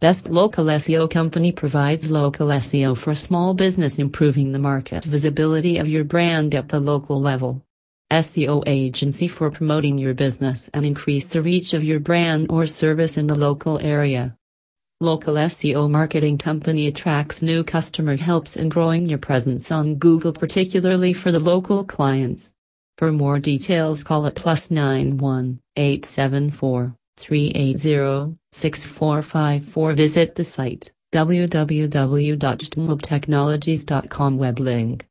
Best Local SEO Company provides local SEO for small business, improving the market visibility of your brand at the local level. SEO agency for promoting your business and increase the reach of your brand or service in the local area. Local SEO marketing company attracts new customer helps in growing your presence on Google particularly for the local clients. For more details call at plus 91 874 380 6454 Visit the site www.jdmwebtechnologies.com web link